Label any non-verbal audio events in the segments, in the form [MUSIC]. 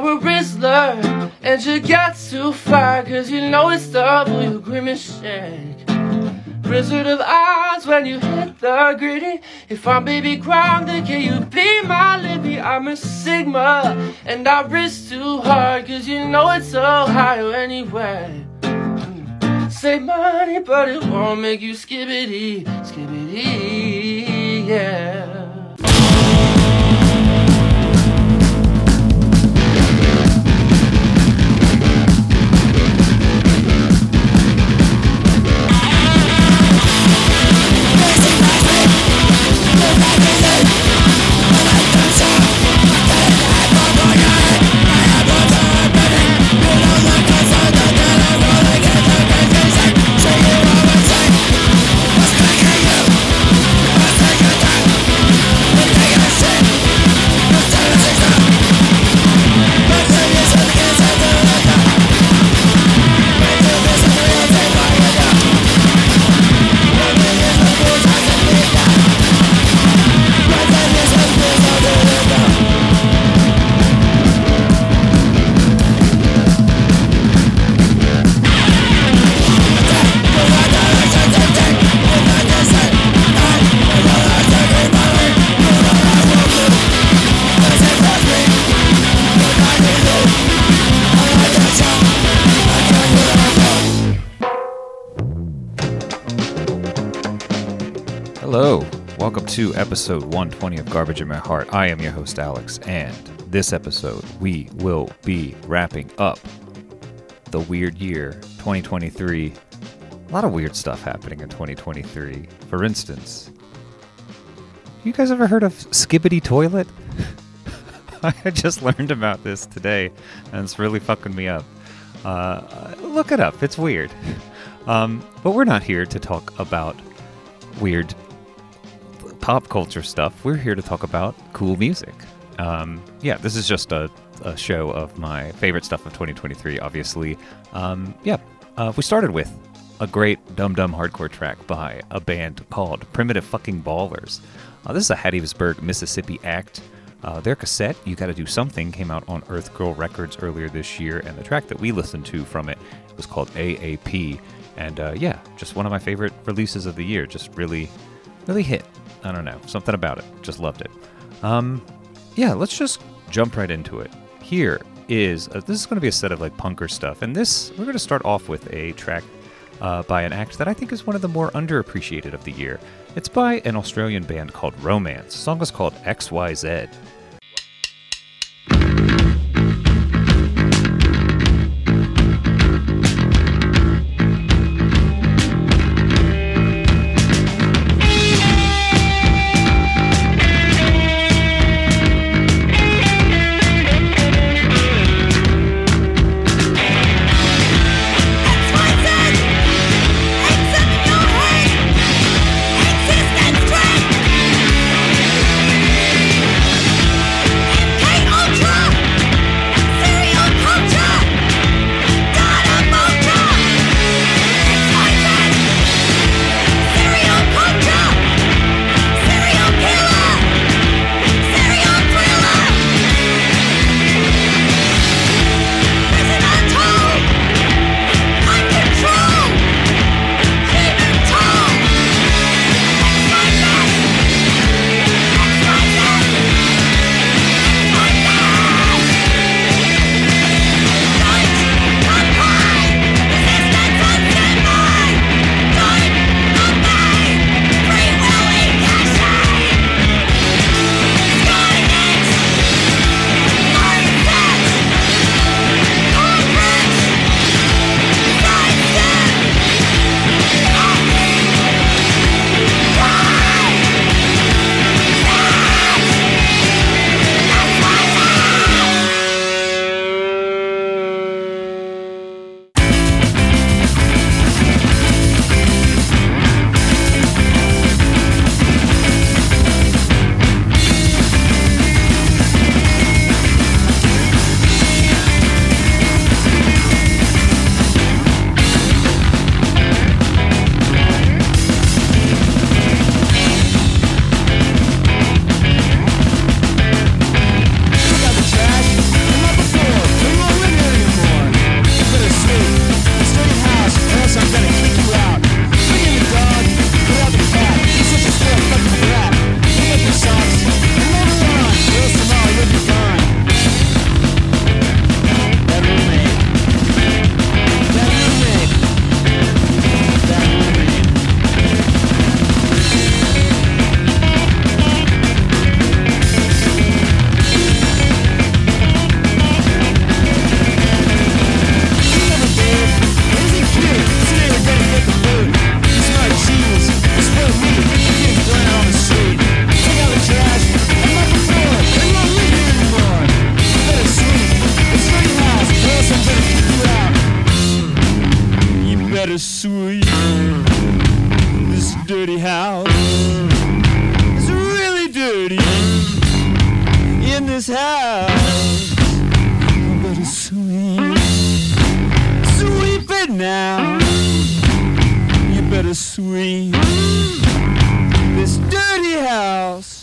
You're a Rizzler, and you got to fire, cause you know it's double, you grimace shake. Blizzard of eyes when you hit the gritty. If I'm baby ground, then can you be my Libby? I'm a Sigma, and I risk too hard, cause you know it's so high anyway. Mm. Save money, but it won't make you skibbity, skibbity, yeah. To episode 120 of Garbage in My Heart. I am your host, Alex, and this episode we will be wrapping up the weird year 2023. A lot of weird stuff happening in 2023. For instance, you guys ever heard of Skibidi Toilet? [LAUGHS] I just learned about this today, and it's really fucking me up. Uh, look it up, it's weird. [LAUGHS] Um, but we're not here to talk about weird pop culture stuff. We're here to talk about cool music. Um, yeah, this is just a, a, show of my favorite stuff of 2023, obviously. Um, yeah, uh, we started with a great Dum Dum hardcore track by a band called Primitive Fucking Ballers. Uh, this is a Hattiesburg, Mississippi act. Uh, their cassette, You Gotta Do Something, came out on Earth Girl Records earlier this year, and the track that we listened to from it was called AAP. And uh, yeah, just one of my favorite releases of the year. Just really, really hit. I don't know, something about it. Just loved it. Um, yeah, let's just jump right into it. Here is a, this is going to be a set of like punker stuff, and this we're going to start off with a track uh, by an act that I think is one of the more underappreciated of the year. It's by an Australian band called Romance. The song is called XYZ. House. You better sweep, sweep it now. You better sweep this dirty house.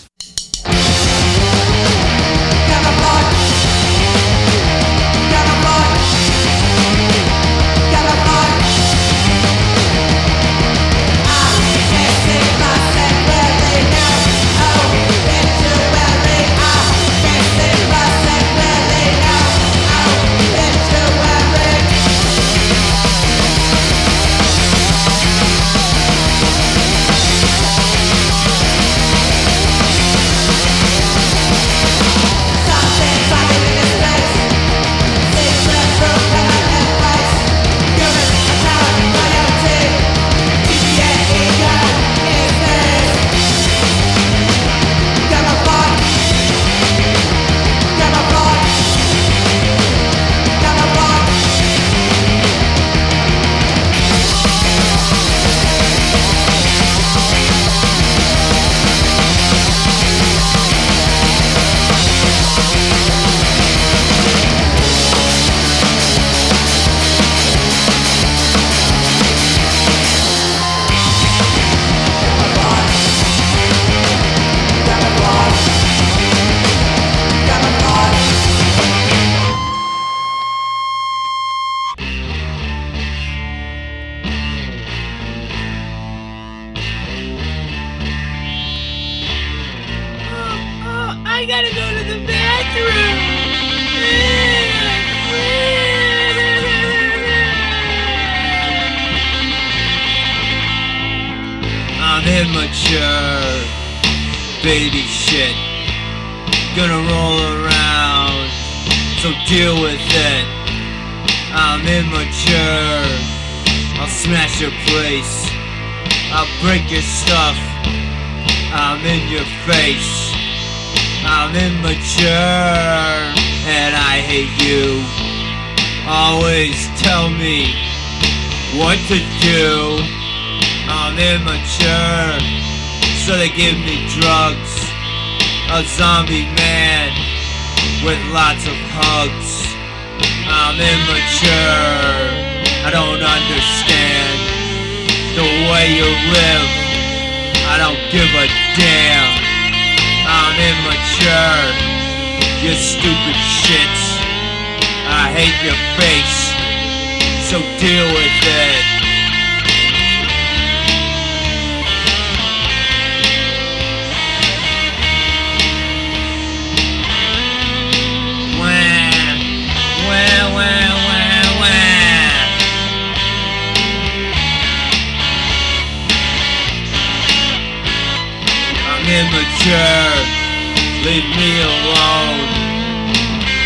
Leave me alone.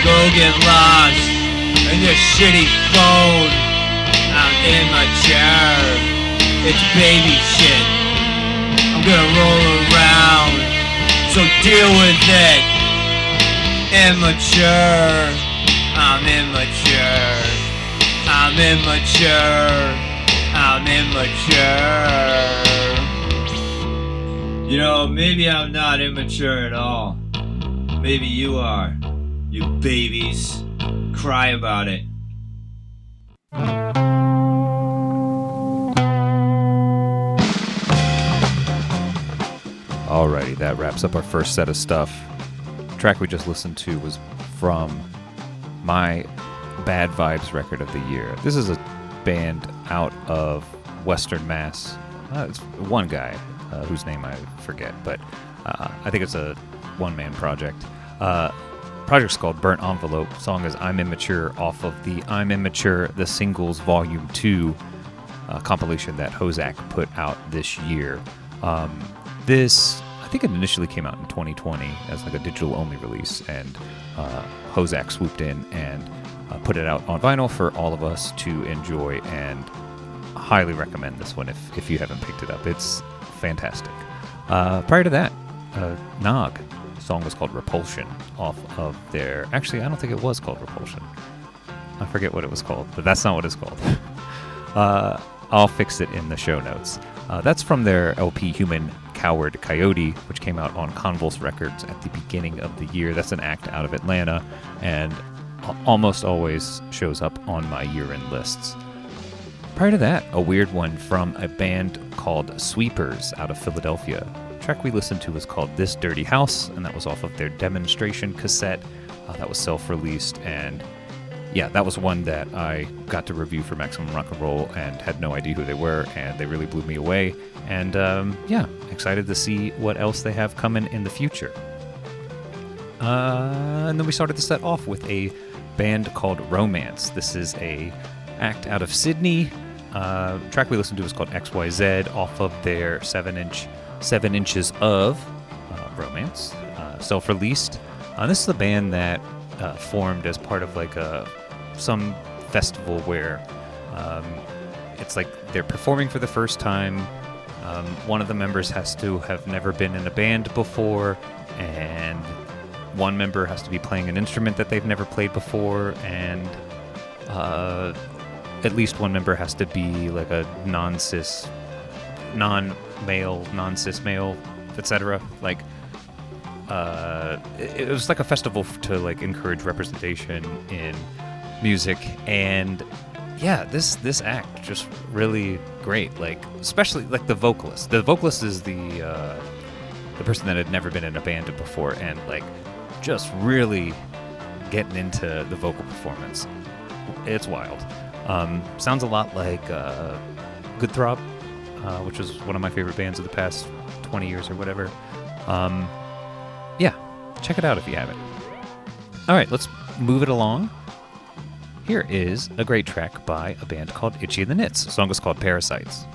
Go get lost in your shitty phone. I'm immature. It's baby shit. I'm gonna roll around. So deal with it. Immature. I'm immature. I'm immature. I'm immature. You know, maybe I'm not immature at all. Maybe you are. You babies. Cry about it. Alrighty, that wraps up our first set of stuff. The track we just listened to was from my Bad Vibes record of the year. This is a band out of Western Mass. Uh, it's one guy uh, whose name I forget, but uh, I think it's a one man project. Uh, project's called Burnt Envelope. Song is I'm Immature off of the I'm Immature, the singles volume 2 uh, compilation that Hozac put out this year. Um, this, I think it initially came out in 2020 as like a digital only release, and uh, Hozac swooped in and uh, put it out on vinyl for all of us to enjoy, and highly recommend this one if, if you haven't picked it up. It's fantastic. Uh, prior to that, uh, Nag song was called Repulsion off of their. Actually, I don't think it was called Repulsion. I forget what it was called, but that's not what it's called. [LAUGHS] uh, I'll fix it in the show notes. Uh, that's from their LP Human Coward Coyote, which came out on Convulse Records at the beginning of the year. That's an act out of Atlanta and almost always shows up on my year end lists. Prior to that, a weird one from a band called Sweepers out of Philadelphia. Track we listened to was called This Dirty House, and that was off of their demonstration cassette uh, that was self released. And yeah, that was one that I got to review for Maximum Rock and Roll and had no idea who they were, and they really blew me away. And um, yeah, excited to see what else they have coming in the future. Uh, and then we started the set off with a band called Romance. This is a act out of Sydney. Uh, track we listened to is called XYZ off of their seven inch, seven inches of uh, Romance, uh, self released. Uh, this is a band that uh, formed as part of like a some festival where um, it's like they're performing for the first time. Um, one of the members has to have never been in a band before, and one member has to be playing an instrument that they've never played before, and uh, at least one member has to be like a non-cis, non-male, non-cis male, non cis male, etc. Like, uh, it, it was like a festival to like encourage representation in music, and yeah, this this act just really great. Like, especially like the vocalist. The vocalist is the uh, the person that had never been in a band before, and like just really getting into the vocal performance. It's wild. Um, sounds a lot like uh, Good Throb, uh, which was one of my favorite bands of the past 20 years or whatever. Um, yeah, check it out if you haven't. All right, let's move it along. Here is a great track by a band called Itchy and the Nits. The song is called Parasites.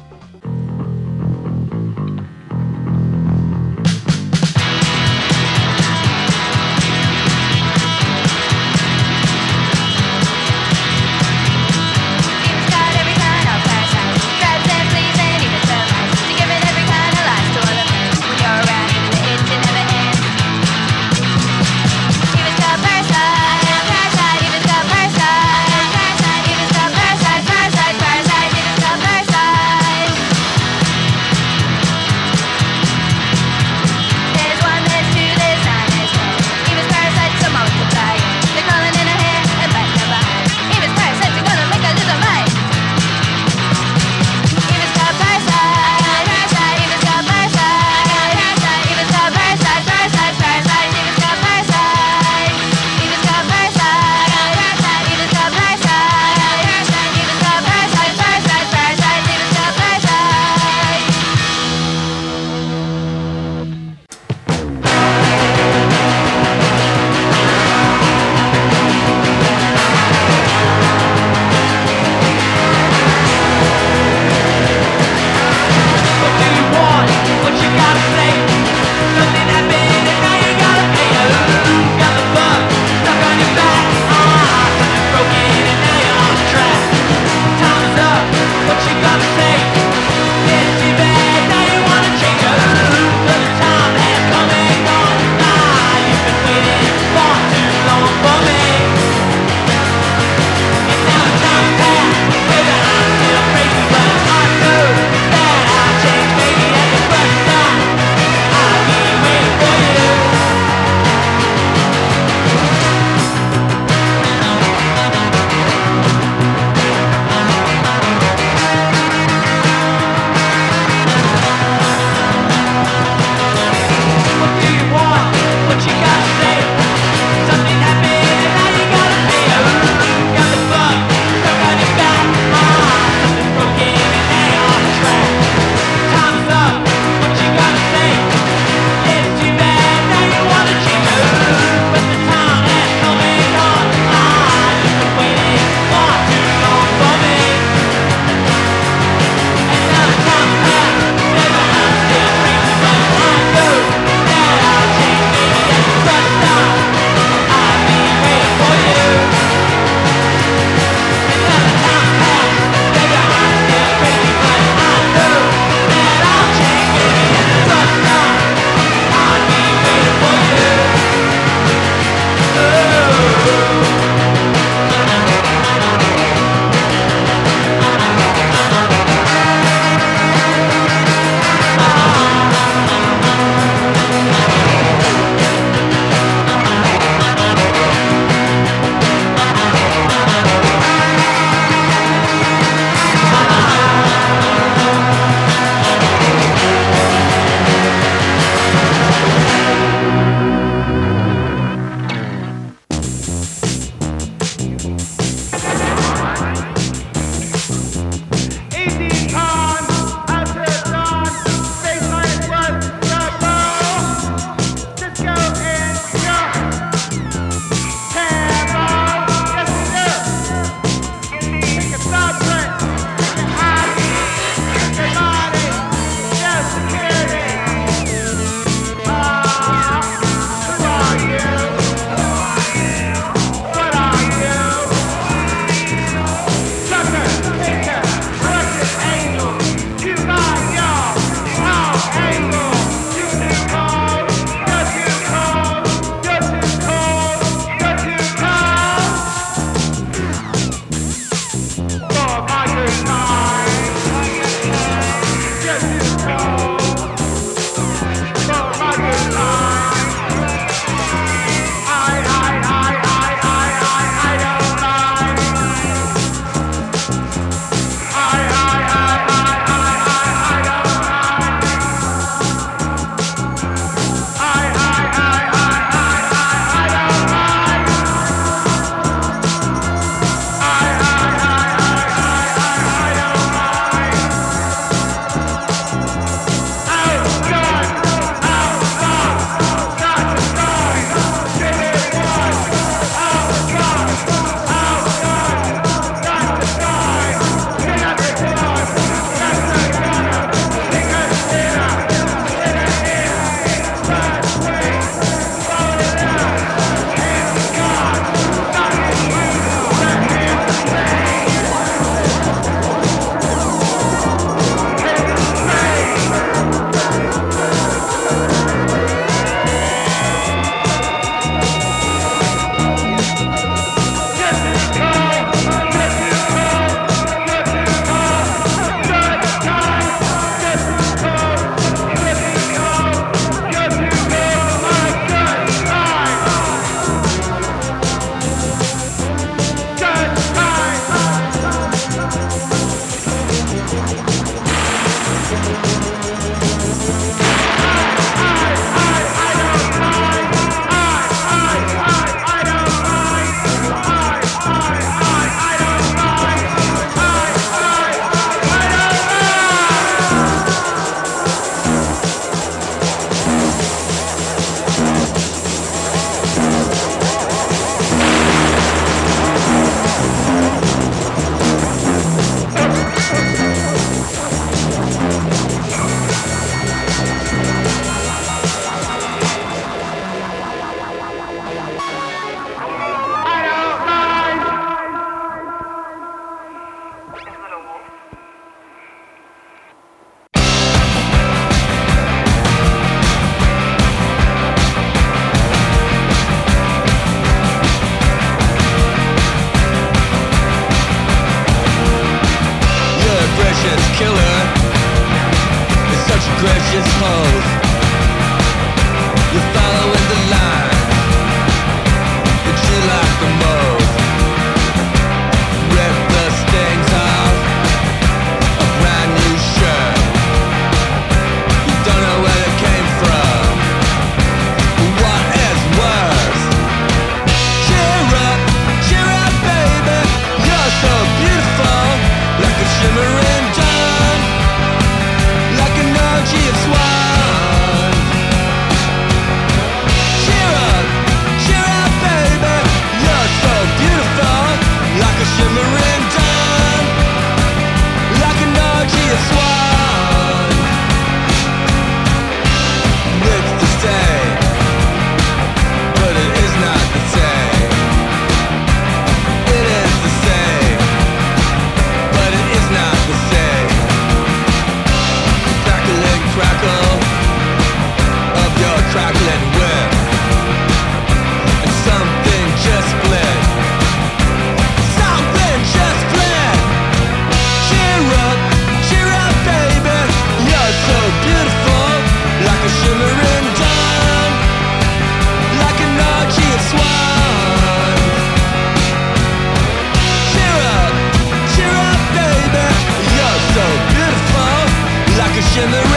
in the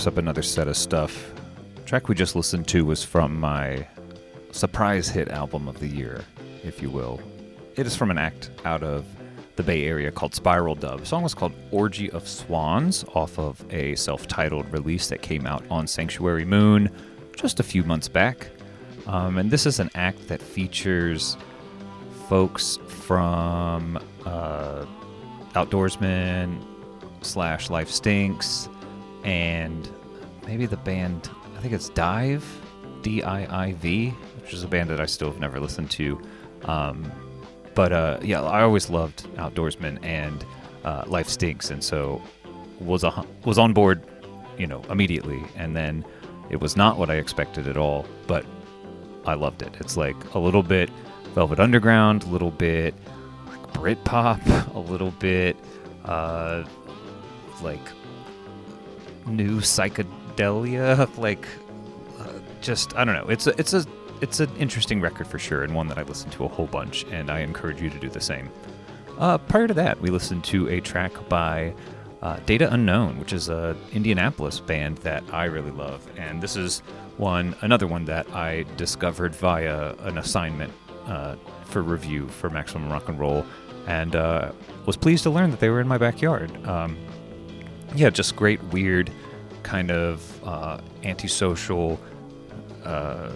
wraps up another set of stuff. track we just listened to was from my surprise hit album of the year, if you will. It is from an act out of the Bay Area called Spiral Dub. The song was called Orgy of Swans off of a self titled release that came out on Sanctuary Moon just a few months back. Um, and this is an act that features folks from uh, Outdoorsman slash Life Stinks and maybe the band, I think it's Dive, D I I V, which is a band that I still have never listened to. Um, but uh, yeah, I always loved Outdoorsman and uh, Life Stinks, and so was a, was on board, you know, immediately. And then it was not what I expected at all, but I loved it. It's like a little bit Velvet Underground, a little bit like Britpop, [LAUGHS] a little bit uh, like new psychedelia, [LAUGHS] like uh, just I don't know. It's a it's a it's an interesting record for sure, and one that I listened to a whole bunch, and I encourage you to do the same. Uh, prior to that, we listened to a track by uh, Data Unknown, which is a Indianapolis band that I really love, and this is one another one that I discovered via an assignment uh, for review for Maximum Rock and Roll, and uh, was pleased to learn that they were in my backyard. Um, yeah, just great, weird, kind of uh, antisocial, uh,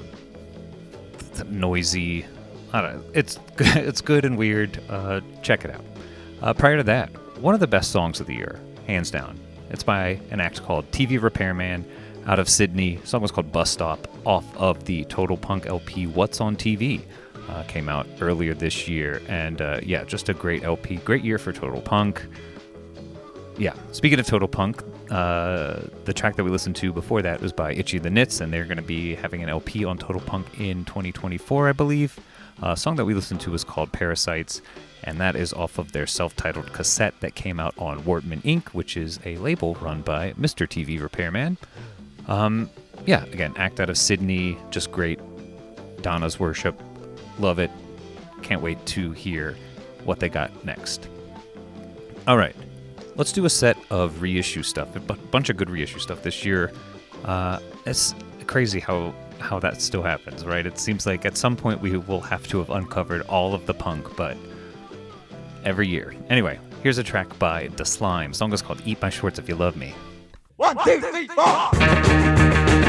noisy. I don't know. It's [LAUGHS] it's good and weird. Uh, check it out. Uh, prior to that, one of the best songs of the year, hands down. It's by an act called Tee Vee Repairmann out of Sydney. The song was called Bus Stop off of the Total Punk LP What's on TV. Uh, came out earlier this year. And uh, yeah, just a great LP. Great year for Total Punk. Yeah, speaking of Total Punk, uh, the track that we listened to before that was by Itchy the Nits, and they're going to be having an LP on Total Punk in 2024, I believe. A song that we listened to was called Parasites, and that is off of their self titled cassette that came out on Warttmann Inc., which is a label run by Mr. Tee Vee Repairmann. Um, yeah, again, act out of Sydney, just great. Donna's Worship, love it. Can't wait to hear what they got next. All right, let's do a set of reissue stuff. A bunch of good reissue stuff this year. Uh, it's crazy how how that still happens, right? It seems like at some point we will have to have uncovered all of the punk, but every year. Anyway, here's a track by The Slyme. The song is called "Eat My Shorts If You Love Me." One, two, three, four.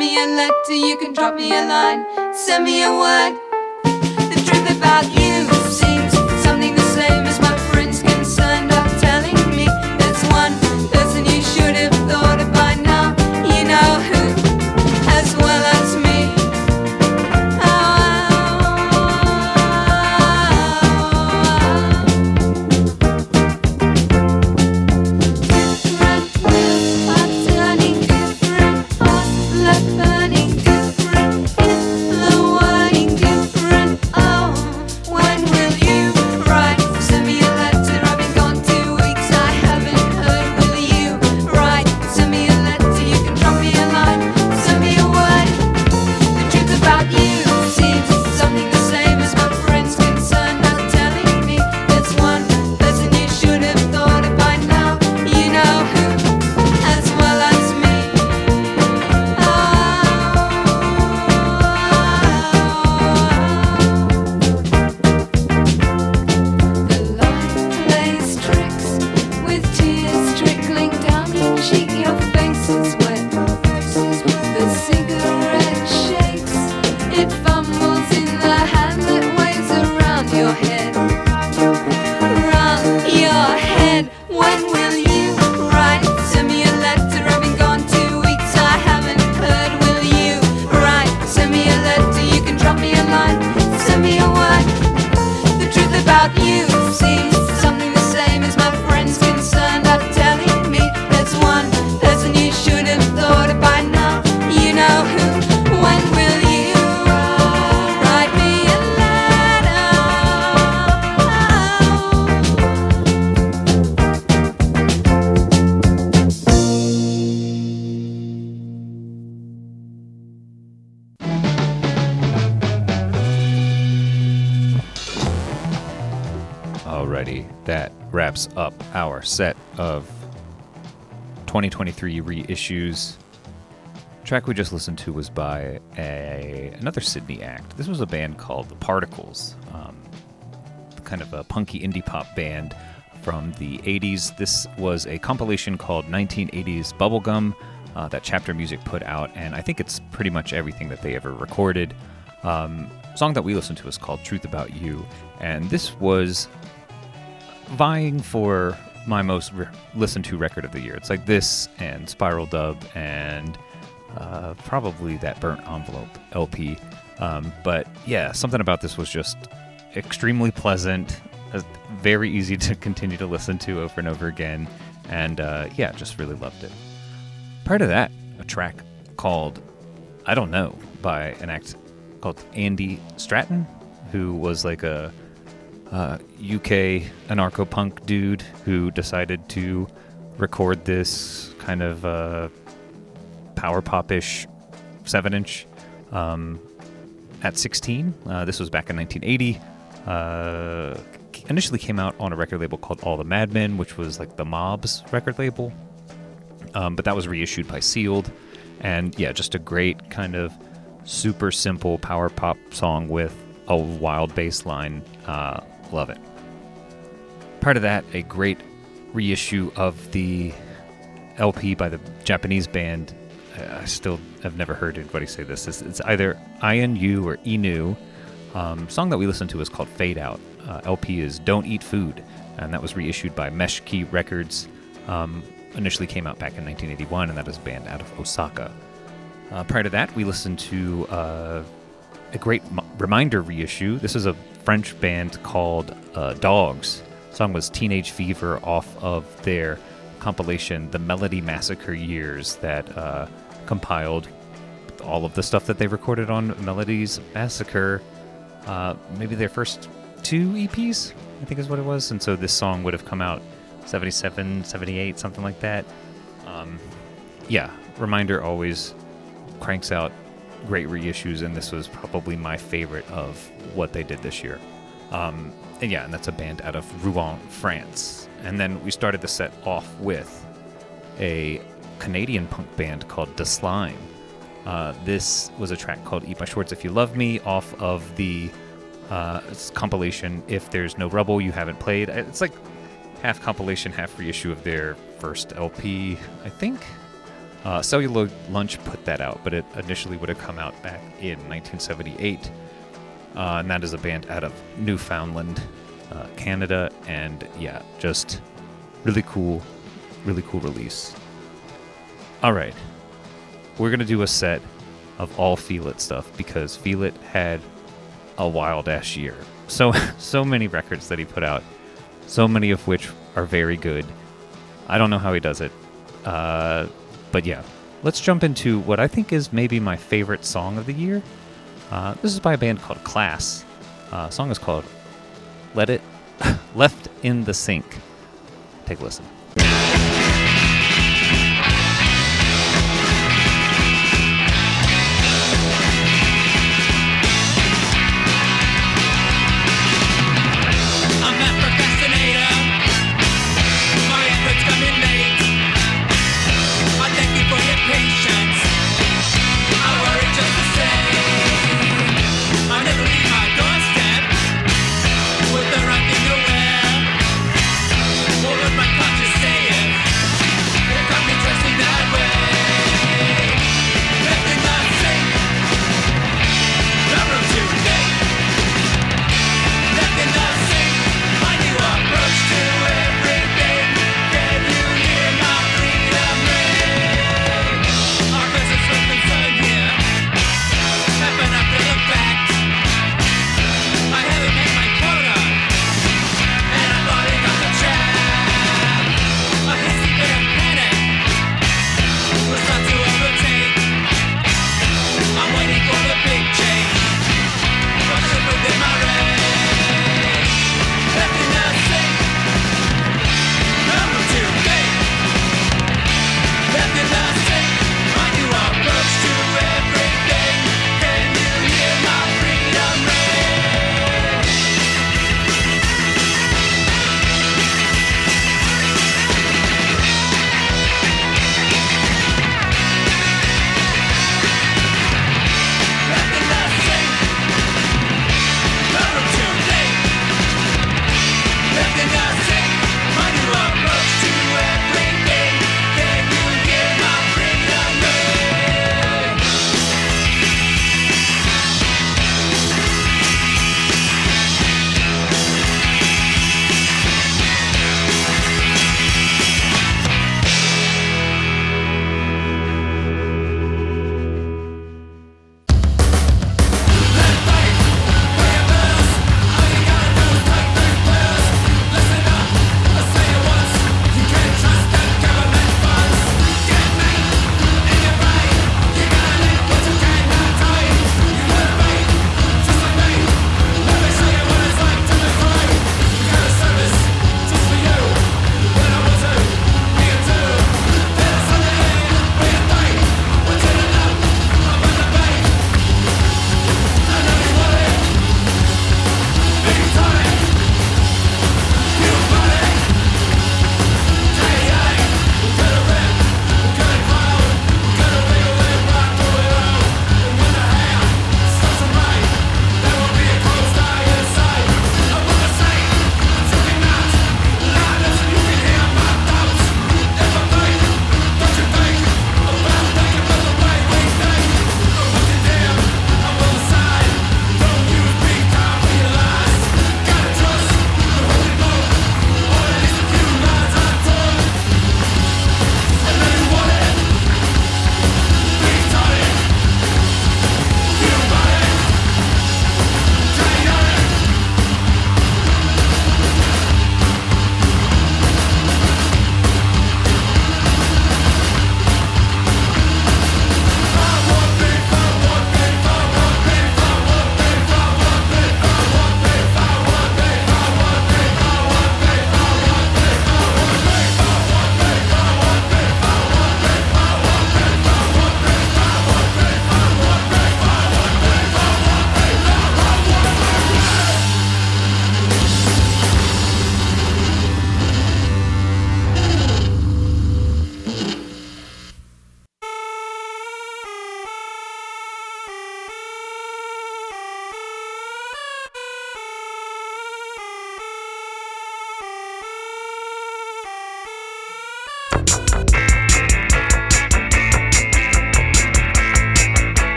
Me a letter. You can drop me a line. Send me a word. The truth about you 2023 reissues. Track we just listened to was by a another Sydney act. This was a band called The Particles, um, kind of a punky indie pop band from the 80s. This was a compilation called 1980s Bubblegum uh, that Chapter Music put out, and I think it's pretty much everything that they ever recorded. Um, song that we listened to is called Truth About You, and this was vying for my most re- listened to record of the year. It's like this and Spiral Dub and uh, probably that Burnt Envelope LP. Um, but yeah, something about this was just extremely pleasant, uh, very easy to [LAUGHS] continue to listen to over and over again, and uh, yeah, just really loved it. Prior to that, a track called I Don't Know by an act called Andy Stratton, who was like a uh, UK anarcho punk dude who decided to record this kind of uh, power pop ish 7 inch um, at 16. Uh, this was back in 1980. Uh, initially came out on a record label called All the Madmen, which was like the Mob's record label. Um, but that was reissued by Sealed. And yeah, just a great kind of super simple power pop song with a wild bass line. Uh, love it. Part of that, a great reissue of the LP by the Japanese band. uh, I still have never heard anybody say this. It's, it's either INU or Inu. Um, song that we listened to is called Fade Out. Uh, LP is Don't Eat Food, and that was reissued by Mesh Key Records. Um, initially came out back in 1981, and that is a band out of Osaka. Uh, prior to that, we listened to uh, a great m- reminder reissue. This is a French band called uh, Dogs. song was Teenage Fever off of their compilation, The Melody Massacre Years, that uh, compiled all of the stuff that they recorded on Melodies Massacre. Uh, maybe their first two EPs, I think is what it was. And so this song would have come out 77, 78, something like that. Um, yeah, Reminder always cranks out great reissues, and this was probably my favorite of what they did this year. Um, and yeah, and that's a band out of Rouen, France. And then we started the set off with a Canadian punk band called The Slyme. Uh, this was a track called Eat My Shorts If You Love Me off of the uh, compilation If There's No Rubble You Haven't Played. It's like half compilation, half reissue of their first LP, I think. Uh, Lunch put that out, but it initially would have come out back in 1978. Uh, and that is a band out of Newfoundland, uh, Canada. And yeah, just really cool, really cool release. All right, we're gonna do a set of all Feel It stuff because Feel It had a wild ass year. So [LAUGHS] so many records that he put out, so many of which are very good. I don't know how he does it, uh, but yeah. Let's jump into what I think is maybe my favorite song of the year. Uh, this is by a band called Class. Uh, song is called "Let It [LAUGHS] Left in the Sink." Take a listen.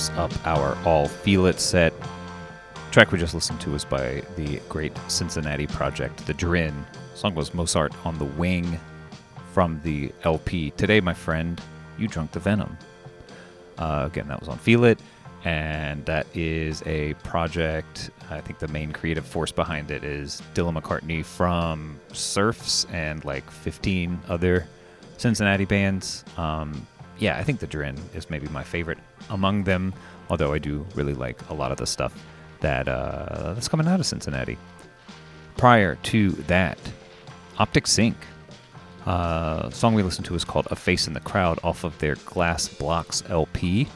Wraps up our All Feel It set. Track we just listened to was by the great Cincinnati project, The Drin. Song was Mozart on the Wing from the LP. Today, my friend, you drunk the venom. Uh, again, that was on Feel It, and that is a project. I think the main creative force behind it is Dylan McCartney from Surfs and like 15 other Cincinnati bands. Um, yeah, I think the Drin is maybe my favorite among them, although I do really like a lot of the stuff that uh, that's coming out of Cincinnati. Prior to that, Optic Sink. Uh, song we listened to is called "A Face in the Crowd" off of their Glass Blocks LP.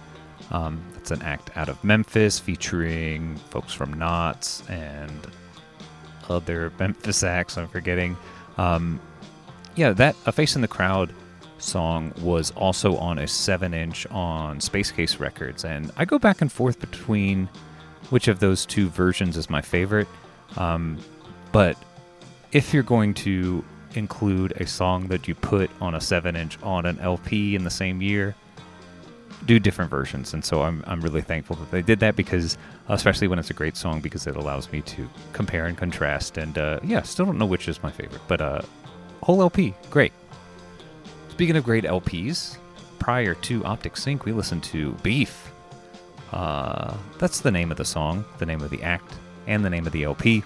Um, it's an act out of Memphis featuring folks from Nots and other Memphis acts. I'm forgetting. Um, yeah, that "A Face in the Crowd" song was also on a seven-inch on Space Case Records, and I go back and forth between which of those two versions is my favorite. Um, but if you're going to include a song that you put on a 7 inch on an LP in the same year, do different versions. And so I'm, I'm really thankful that they did that because, especially when it's a great song, because it allows me to compare and contrast. And uh, yeah, still don't know which is my favorite, but uh, whole LP, great. Speaking of great LPs, prior to Optic Sink, we listened to Beef. Uh, that's the name of the song, the name of the act, and the name of the LP.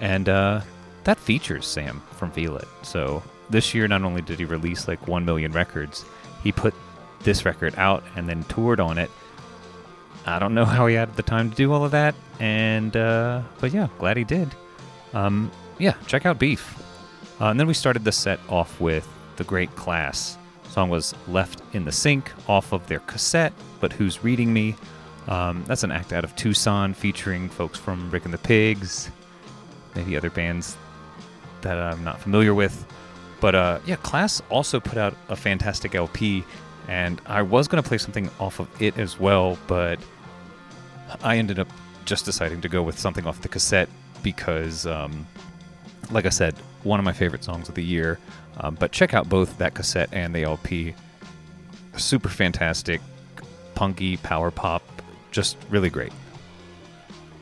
And uh, that features Sam from Feel It. So this year, not only did he release like 1 million records, he put this record out and then toured on it. I don't know how he had the time to do all of that, and uh, but yeah, glad he did. Um, yeah, check out Beef. Uh, and then we started the set off with the Great Class. Song was Left in the Sink off of their cassette, but Who's Reading Me? Um, that's an act out of Tucson featuring folks from Rick and the Pigs, maybe other bands that I'm not familiar with. But uh, yeah, Class also put out a fantastic LP, and I was going to play something off of it as well, but I ended up just deciding to go with something off the cassette because, um, like I said, one of my favorite songs of the year. Um, but check out both that cassette and the LP. Super fantastic, punky, power pop, just really great.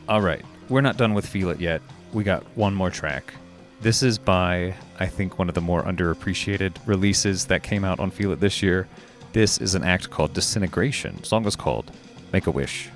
All right, we're not done with Feel It yet. We got one more track. This is by, I think, one of the more underappreciated releases that came out on Feel It this year. This is an act called Disintegration. The song is called Make a Wish.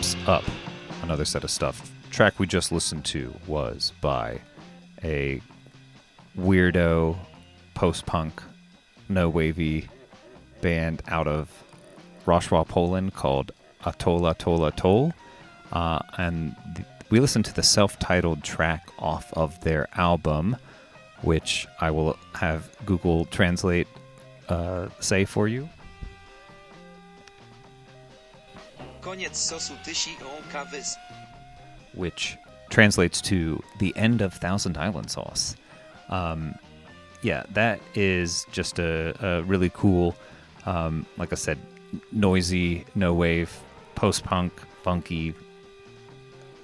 Wraps up another set of stuff. Track we just listened to was by a weirdo post punk, no wavy band out of Roshawa, Poland called Atol Atol Atol. Uh, and th- we listened to the self titled track off of their album, which I will have Google Translate uh, say for you. Which translates to the end of Thousand Island Sauce. Um, yeah, that is just a, a really cool, um, like I said, noisy, no wave, post punk, funky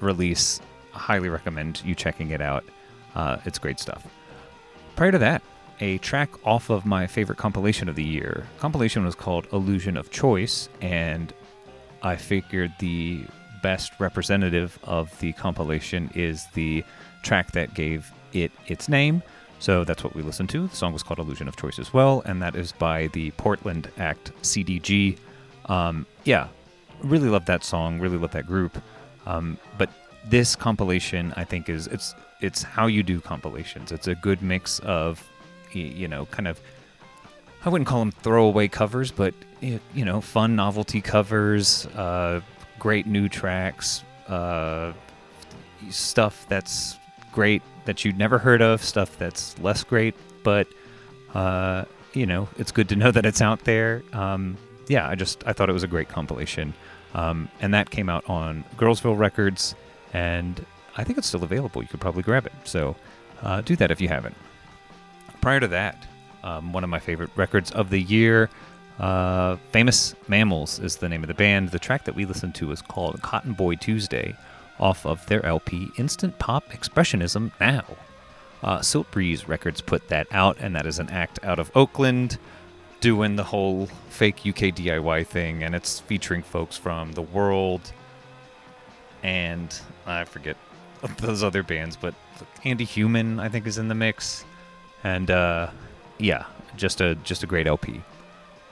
release. I highly recommend you checking it out. Uh, it's great stuff. Prior to that, a track off of my favorite compilation of the year. Compilation was called Illusion of Choice, and I figured the best representative of the compilation is the track that gave it its name. So that's what we listened to. The song was called Illusion of Choice as well, and that is by the Portland act CDG. Um, yeah, really love that song. Really love that group. Um, but this compilation, I think, is it's it's how you do compilations. It's a good mix of you know kind of I wouldn't call them throwaway covers, but you know, fun novelty covers, uh, great new tracks, uh, stuff that's great that you'd never heard of, stuff that's less great, but uh, you know, it's good to know that it's out there. Um, yeah, I just I thought it was a great compilation, um, and that came out on Girlsville Records, and I think it's still available. You could probably grab it. So uh, do that if you haven't. Prior to that, um, one of my favorite records of the year. Uh, Famous Mammals is the name of the band. The track that we listened to is called Cotton Boy Tuesday off of their LP Instant Pop Expressionism Now. Uh, Siltbreeze Records put that out, and that is an act out of Oakland doing the whole fake UK DIY thing, and it's featuring folks from The World and I forget [LAUGHS] those other bands, but Andy Human I think is in the mix, and uh, yeah, just a just a great LP.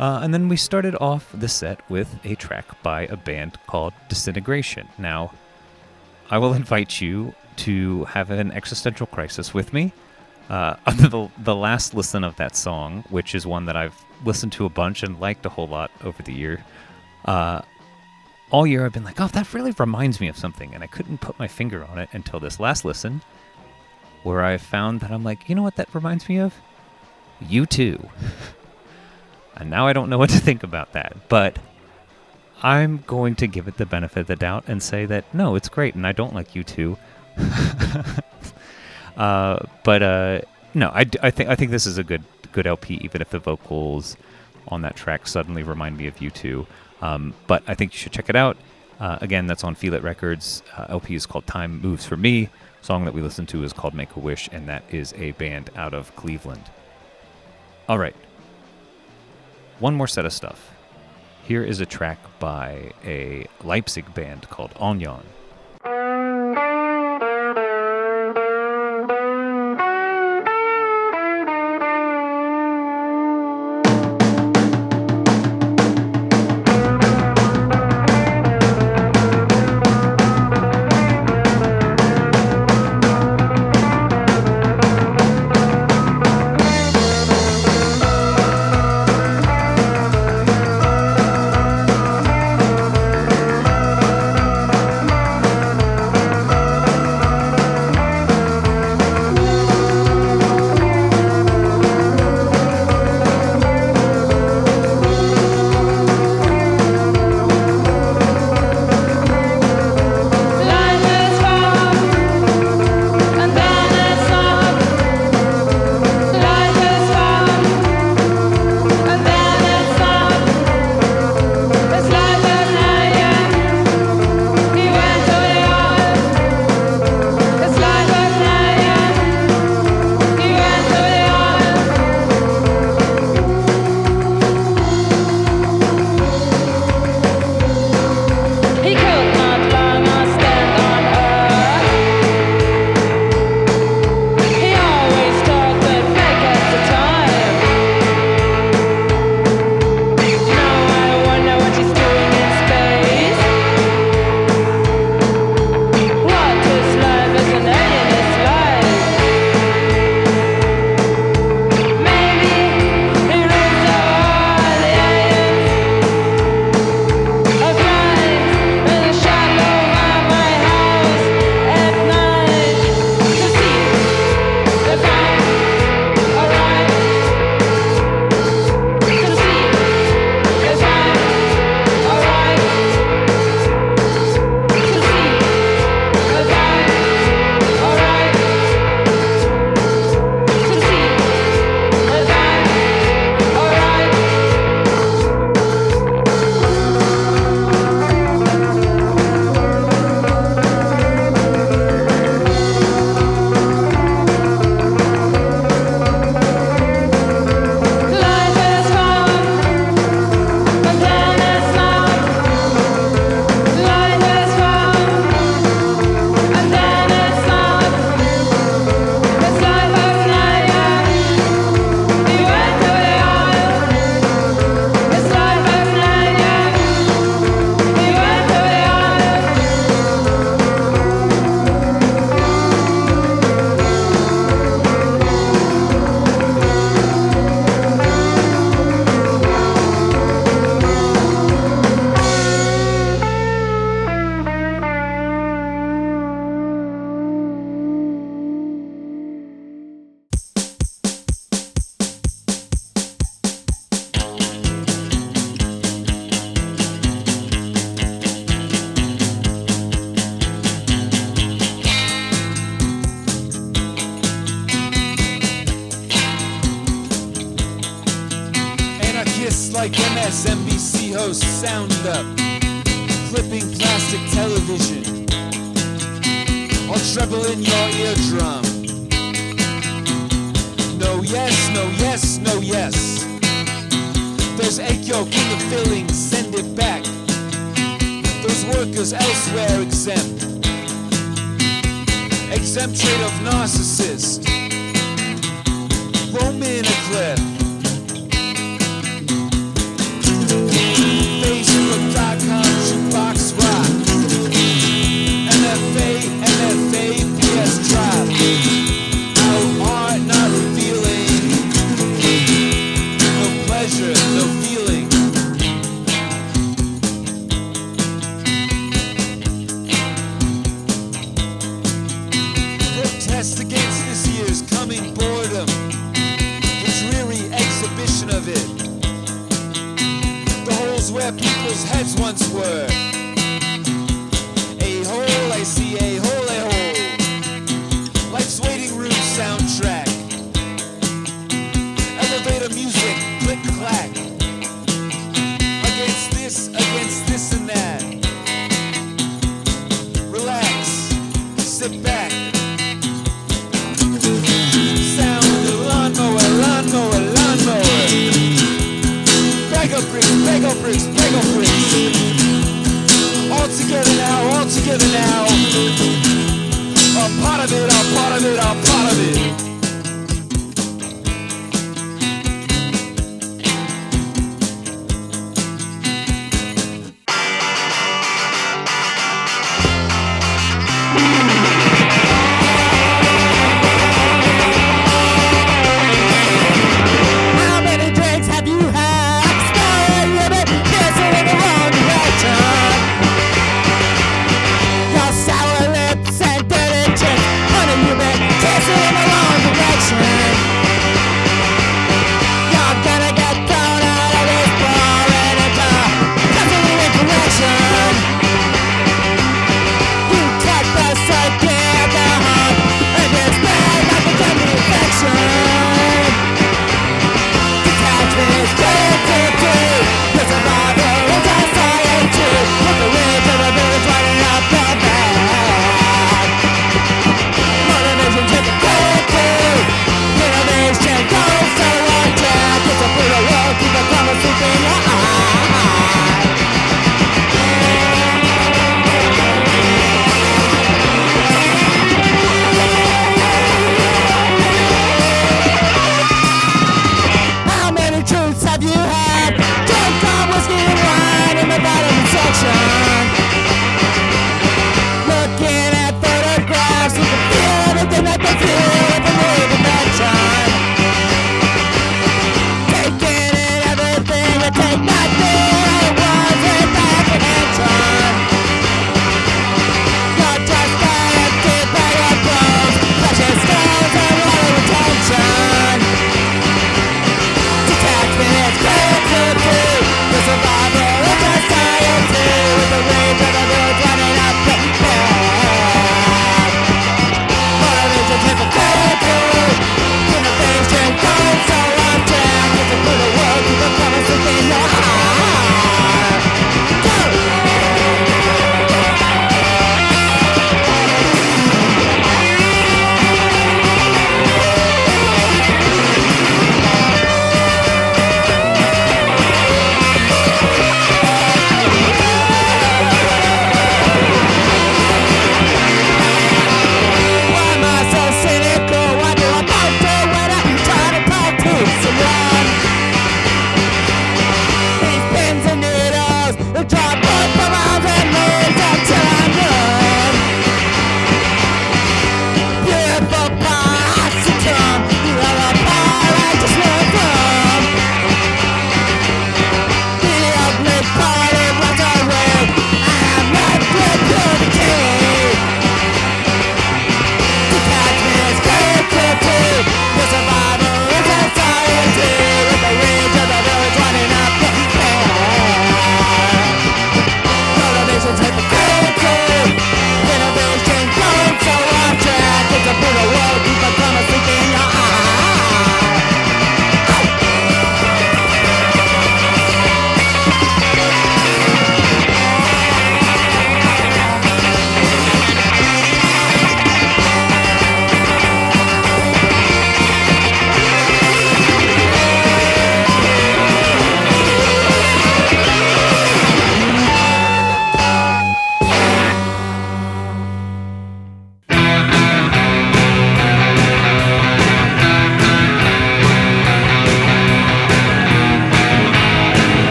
Uh, and then we started off the set with a track by a band called Disintegration. Now, I will invite you to have an existential crisis with me. Uh, [LAUGHS] the, the last listen of that song, which is one that I've listened to a bunch and liked a whole lot over the year, uh, all year I've been like, oh, that really reminds me of something. And I couldn't put my finger on it until this last listen, where I found that I'm like, you know what that reminds me of? U2. [LAUGHS] and now I don't know what to think about that. But I'm going to give it the benefit of the doubt and say that no, it's great, and I don't like U2. [LAUGHS] uh, but uh, no, I, I think I think this is a good good LP, even if the vocals on that track suddenly remind me of U2. Um, but I think you should check it out. Uh, again, that's on Feel It Records. Uh, LP is called Time Moves for Me. Song that we listened to is called Make a Wish, and that is a band out of Cleveland. All right. One more set of stuff. Here is a track by a Leipzig band called Onyon.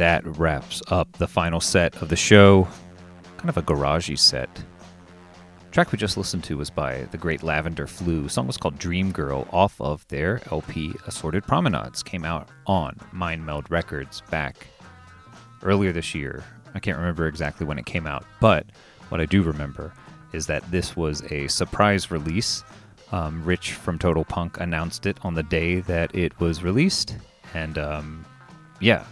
That wraps up the final set of the show. Kind of a garagey set. track we just listened to was by the great Lavender Flu. The song was called Dream Girl off of their LP Assorted Promenades. Came out on Mind Meld Records back earlier this year. I can't remember exactly when it came out, but what I do remember is that this was a surprise release. Um, Rich from Total Punk announced it on the day that it was released, and um, yeah,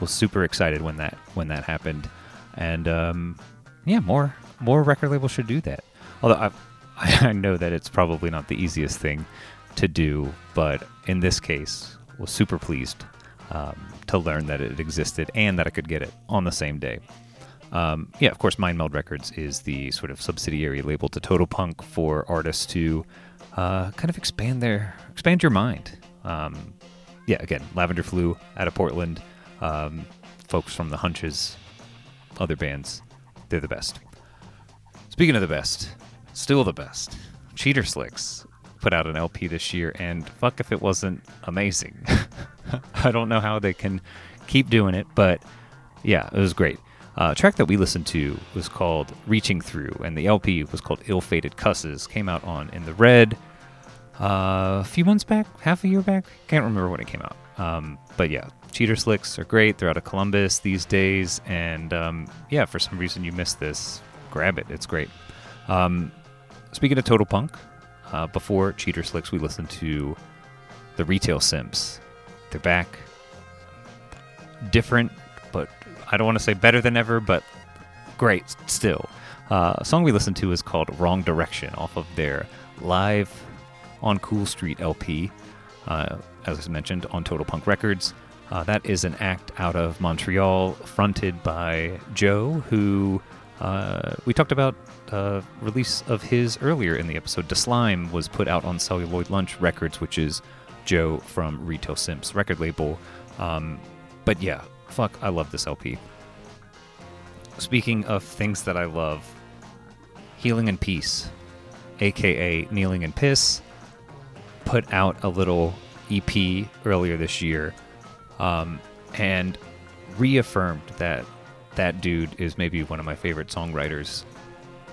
was super excited when that when that happened, and um, yeah, more more record labels should do that. Although I, [LAUGHS] I know that it's probably not the easiest thing to do, but in this case, was super pleased um, to learn that it existed and that I could get it on the same day. Um, yeah, of course, Mind Meld Records is the sort of subsidiary label to Total Punk for artists to uh, kind of expand their expand your mind. Um, yeah, again, Lavender Flu out of Portland, um, folks from the Hunches, other bands, they're the best. Speaking of the best, still the best, Cheater Slicks put out an LP this year, and fuck if it wasn't amazing. [LAUGHS] I don't know how they can keep doing it, but yeah, it was great. Uh, track that we listened to was called Reaching Through, and the LP was called Ill Fated Cusses. Came out on In the Red uh, a few months back, half a year back. Can't remember when it came out. Um, but yeah, Cheater Slicks are great. They're out of Columbus these days, and um, yeah, for some reason you missed this, grab it. It's great. Um, speaking of Total Punk, uh, before Cheater Slicks, we listened to the Retail Simps. They're back. Different, but I don't want to say better than ever, but great still. Uh, a song we listened to is called Wrong Direction off of their live on Cool Street LP, uh, as I mentioned, on Total Punk Records. Uh, that is an act out of Montreal fronted by Joe, who uh, we talked about uh, release of his earlier in the episode. The Slyme was put out on Celluloid Lunch Records, which is Joe from Retail Simps record label. Um, but yeah, fuck, I love this LP. Speaking of things that I love, Healing and Peace, aka Kneeling and Piss, put out a little EP earlier this year um, and reaffirmed that that dude is maybe one of my favorite songwriters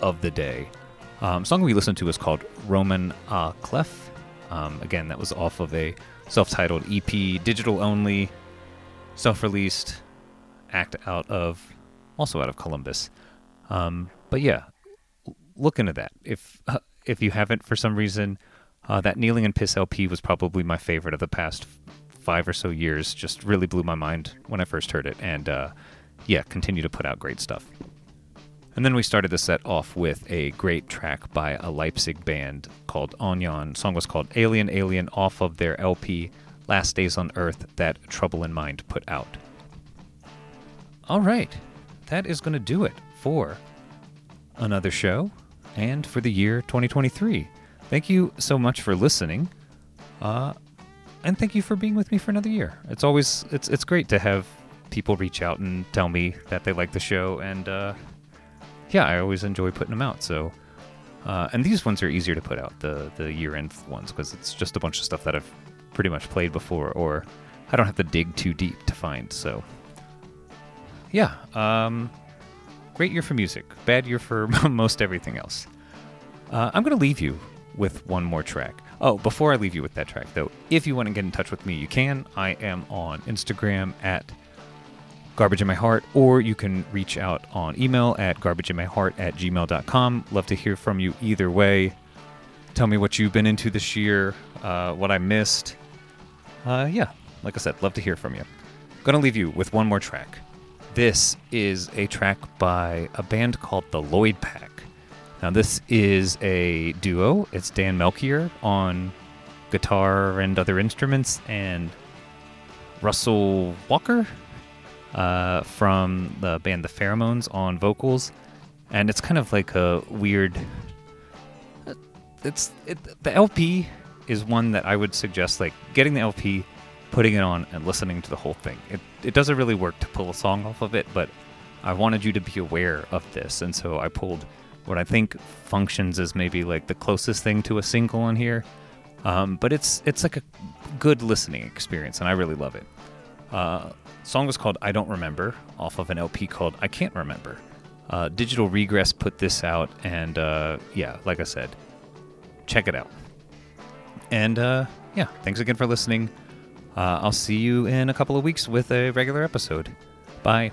of the day. Um, song we listened to is called Roman uh, Clef. Um, again, that was off of a self-titled EP, digital only, self-released act out of also out of Columbus. Um, but yeah, look into that. If uh, [LAUGHS] if you haven't for some reason, uh, that Kneeling and Piss LP was probably my favorite of the past five or so years. Just really blew my mind when I first heard it, and uh, yeah, continue to put out great stuff. And then we started the set off with a great track by a Leipzig band called Onyon. The song was called Alien Alien off of their LP Last Days on Earth that Trouble in Mind put out. All right, that is going to do it for another show and for the year 2023. Thank you so much for listening. Uh, and thank you for being with me for another year. It's always it's it's great to have people reach out and tell me that they like the show and uh, yeah, I always enjoy putting them out. So, uh, and these ones are easier to put out the the year end ones because it's just a bunch of stuff that I've pretty much played before, or I don't have to dig too deep to find. So, yeah, um, great year for music, bad year for [LAUGHS] most everything else. Uh, I'm gonna leave you with one more track. Oh, before I leave you with that track, though, if you want to get in touch with me, you can. I am on Instagram at garbage in my heart or you can reach out on email at garbageinmyheart at gmail.com love to hear from you either way. Tell me what you've been into this year uh, what i missed. Uh, yeah like i said love to hear from you. Gonna leave you with one more track. This is a track by a band called the lloyd pack now this is a duo it's dan melchior on guitar and other instruments and russell walker uh, from the band The Pheromoans on vocals, and it's kind of like a weird. It's it, the LP is one that I would suggest like getting the LP, putting it on, and listening to the whole thing. It it doesn't really work to pull a song off of it, but I wanted you to be aware of this, and so I pulled what I think functions as maybe like the closest thing to a single on here. Um, but it's it's like a good listening experience, and I really love it. Uh, song was called I Don't Remember, off of an LP called I Can't Remember. Uh, Digital Regress put this out, and uh, yeah, like I said, check it out. And uh, yeah, thanks again for listening. Uh, I'll see you in a couple of weeks with a regular episode. Bye.